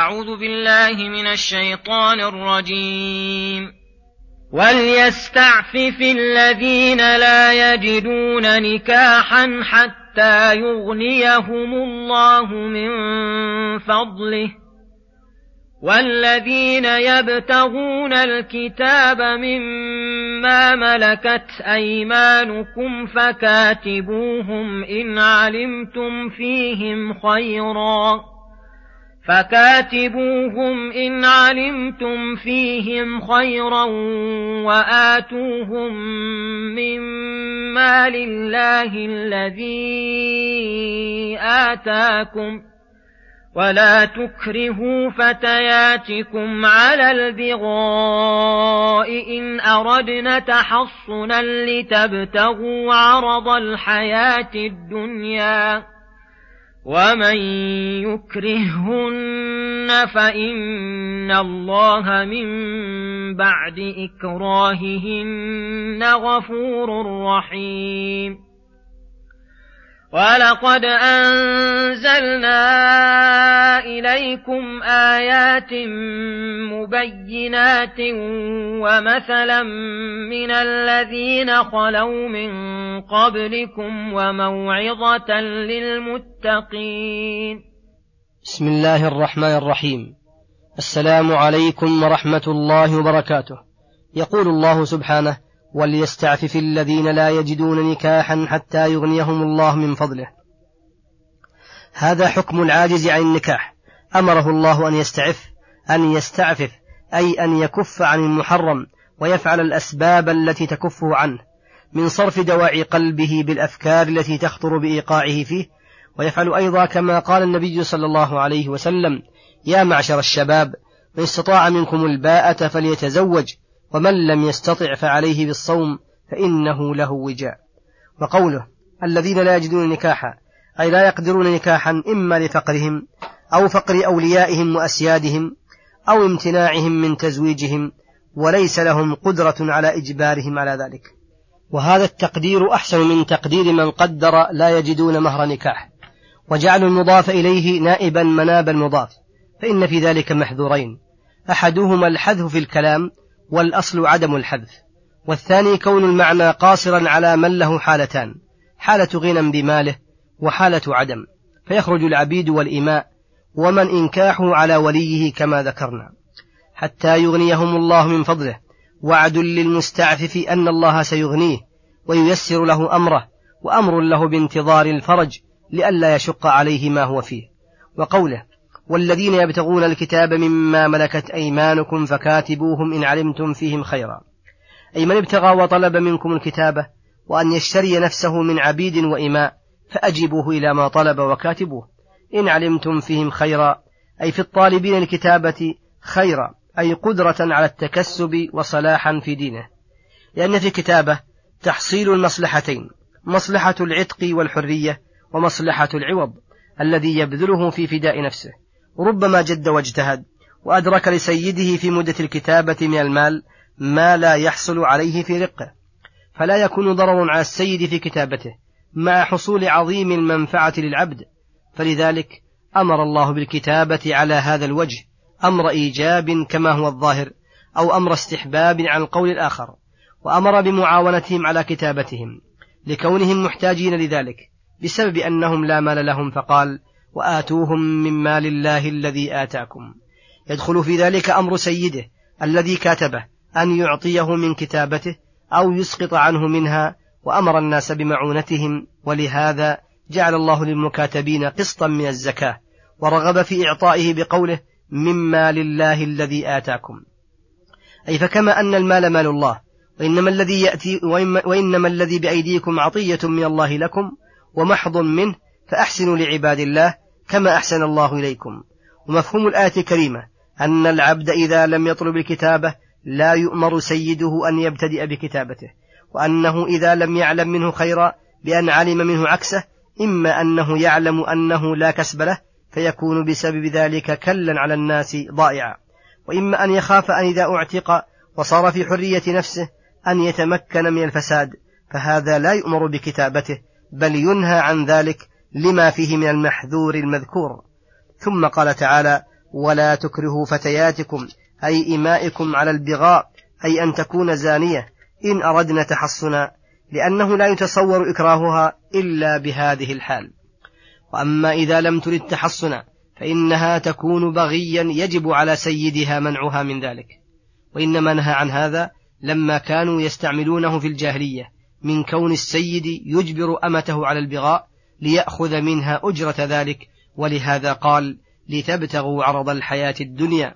أعوذ بالله من الشيطان الرجيم. وليستعفف الذين لا يجدون نكاحا حتى يغنيهم الله من فضله. والذين يبتغون الكتاب مما ملكت ايمانكم فكاتبوهم ان علمتم فيهم خيرا. فكاتبوهم إن علمتم فيهم خيرا وآتوهم مما لله الذي آتاكم ولا تكرهوا فتياتكم على البغاء إن أردنا تحصنا لتبتغوا عرض الحياة الدنيا ومن يكرههن فإن الله من بعد إكراههن غفور رحيم ولقد أنزلنا إليكم آيات مبينات ومثلا من الذين خلوا من قبلكم وموعظة للمتقين بسم الله الرحمن الرحيم. السلام عليكم ورحمة الله وبركاته. يقول الله سبحانه وليستعفف الذين لا يجدون نكاحا حتى يغنيهم الله من فضله. هذا حكم العاجز عن النكاح. أمره الله أن يستعف أن يستعفف أي أن يكف عن المحرم ويفعل الأسباب التي تكفه عنه من صرف دواعي قلبه بالأفكار التي تخطر بإيقاعه فيه ويفعل أيضا كما قال النبي صلى الله عليه وسلم يا معشر الشباب من استطاع منكم الباءة فليتزوج ومن لم يستطع فعليه بالصوم فإنه له وجاء. وقوله الذين لا يجدون نكاحا أي لا يقدرون نكاحا إما لفقرهم أو فقر أوليائهم وأسيادهم أو امتناعهم من تزويجهم وليس لهم قدرة على إجبارهم على ذلك. وهذا التقدير أحسن من تقدير من قدر لا يجدون مهر نكاح. وجعل المضاف إليه نائبا مناب المضاف فإن في ذلك محذورين. أحدهما الحذف في الكلام والأصل عدم الحذف والثاني كون المعنى قاصرا على من له حالتان حالة غنى بماله وحالة عدم فيخرج العبيد والإماء ومن إنكاحه على وليه كما ذكرنا. حتى يغنيهم الله من فضله وعد للمستعفف أن الله سيغنيه وييسر له أمره وأمر له بانتظار الفرج لئلا يشق عليه ما هو فيه. وقوله والذين يبتغون الكتاب مما ملكت أيمانكم فكاتبوهم إن علمتم فيهم خيرا. أي من ابتغى وطلب منكم الكتابة وأن يشتري نفسه من عبيد وإماء فأجبوه إلى ما طلب وكاتبوه. إن علمتم فيهم خيرا. أي في الطالبين الكتابة خيرا. أي قدرة على التكسب وصلاحا في دينه. لأن في الكتابة تحصيل المصلحتين مصلحة العتق والحرية ومصلحة العوض الذي يبذله في فداء نفسه. ربما جد واجتهد وأدرك لسيده في مدة الكتابة من المال ما لا يحصل عليه في رقه فلا يكون ضرر على السيد في كتابته مع حصول عظيم المنفعة للعبد. فلذلك أمر الله بالكتابة على هذا الوجه أمر إيجاب كما هو الظاهر أو أمر استحباب عن القول الآخر وأمر بمعاونتهم على كتابتهم لكونهم محتاجين لذلك بسبب أنهم لا مال لهم فقال وآتوهم من مال الله الذي آتاكم. يدخل في ذلك أمر سيده الذي كاتبه أن يعطيه من كتابته أو يسقط عنه منها وأمر الناس بمعونتهم ولهذا جعل الله للمكاتبين قسطا من الزكاة ورغب في إعطائه بقوله مما لله الذي آتاكم. أي فكما أن المال مال الله وإنما الذي يأتي وإنما الذي بأيديكم عطية من الله لكم ومحض منه فأحسنوا لعباد الله كما أحسن الله إليكم. ومفهوم الآية الكريمة أن العبد إذا لم يطلب الكتابة لا يؤمر سيده أن يبتدئ بكتابته وأنه إذا لم يعلم منه خيرا بأن علم منه عكسه إما أنه يعلم أنه لا كسب له فيكون بسبب ذلك كلا على الناس ضائعا. وإما أن يخاف أن إذا أعتق وصار في حرية نفسه أن يتمكن من الفساد فهذا لا يؤمر بكتابته بل ينهى عن ذلك لما فيه من المحذور المذكور. ثم قال تعالى ولا تكرهوا فتياتكم أي إمائكم على البغاء أي أن تكون زانية. إن أردنا تحصنا لأنه لا يتصور إكراهها إلا بهذه الحال. وأما إذا لم ترد تحصنا فإنها تكون بغيا يجب على سيدها منعها من ذلك. وإنما نهى عن هذا لما كانوا يستعملونه في الجاهلية من كون السيد يجبر أمته على البغاء ليأخذ منها أجرة ذلك ولهذا قال لتبتغوا عرض الحياة الدنيا.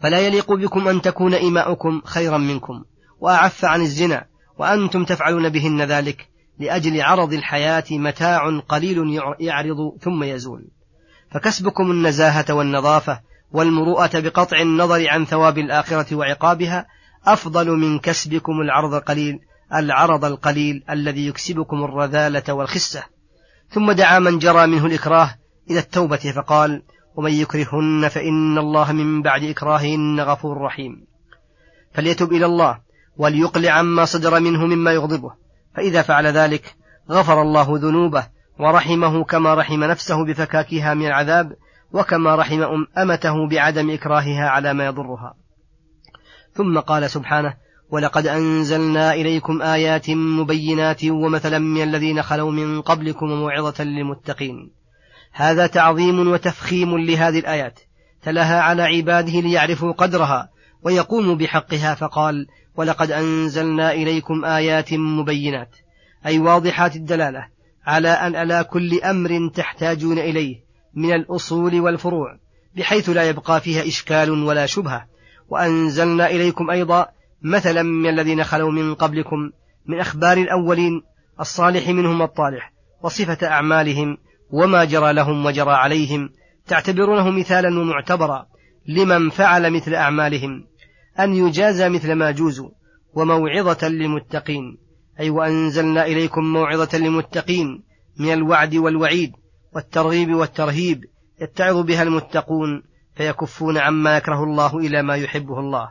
فلا يليق بكم أن تكون إماؤكم خيرا منكم وأعف عن الزنا وأنتم تفعلون بهن ذلك لأجل عرض الحياة متاع قليل يعرض ثم يزول. فكسبكم النزاهة والنظافة والمروءة بقطع النظر عن ثواب الآخرة وعقابها أفضل من كسبكم العرض القليل العرض القليل الذي يكسبكم الرذالة والخسة. ثم دعا من جرى منه الإكراه إلى التوبة فقال ومن يكرهن فإن الله من بعد إكراههن غفور رحيم. فليتب إلى الله وليقلع عما صدر منه مما يغضبه. فإذا فعل ذلك غفر الله ذنوبه ورحمه كما رحم نفسه بفكاكها من العذاب وكما رحم أمته بعدم إكراهها على ما يضرها. ثم قال سبحانه ولقد أنزلنا إليكم آيات مبينات ومثلا من الذين خلوا من قبلكم وموعظة للمتقين. هذا تعظيم وتفخيم لهذه الآيات تلاها على عباده ليعرفوا قدرها ويقوموا بحقها فقال ولقد أنزلنا إليكم آيات مبينات. أي واضحات الدلالة على أن على كل أمر تحتاجون إليه من الأصول والفروع بحيث لا يبقى فيها إشكال ولا شبهة. وأنزلنا إليكم أيضا مثلا من الذين خلوا من قبلكم من أخبار الأولين الصالح منهم الطالح وصفة أعمالهم وما جرى لهم وجرى عليهم تعتبرونه مثالا ومعتبرا لمن فعل مثل أعمالهم أن يجازى مثل ما جوزوا وموعظة للمتقين أي وأنزلنا إليكم موعظة للمتقين من الوعد والوعيد والترغيب والترهيب يتعظ بها المتقون فيكفون عما يكره الله إلى ما يحبه الله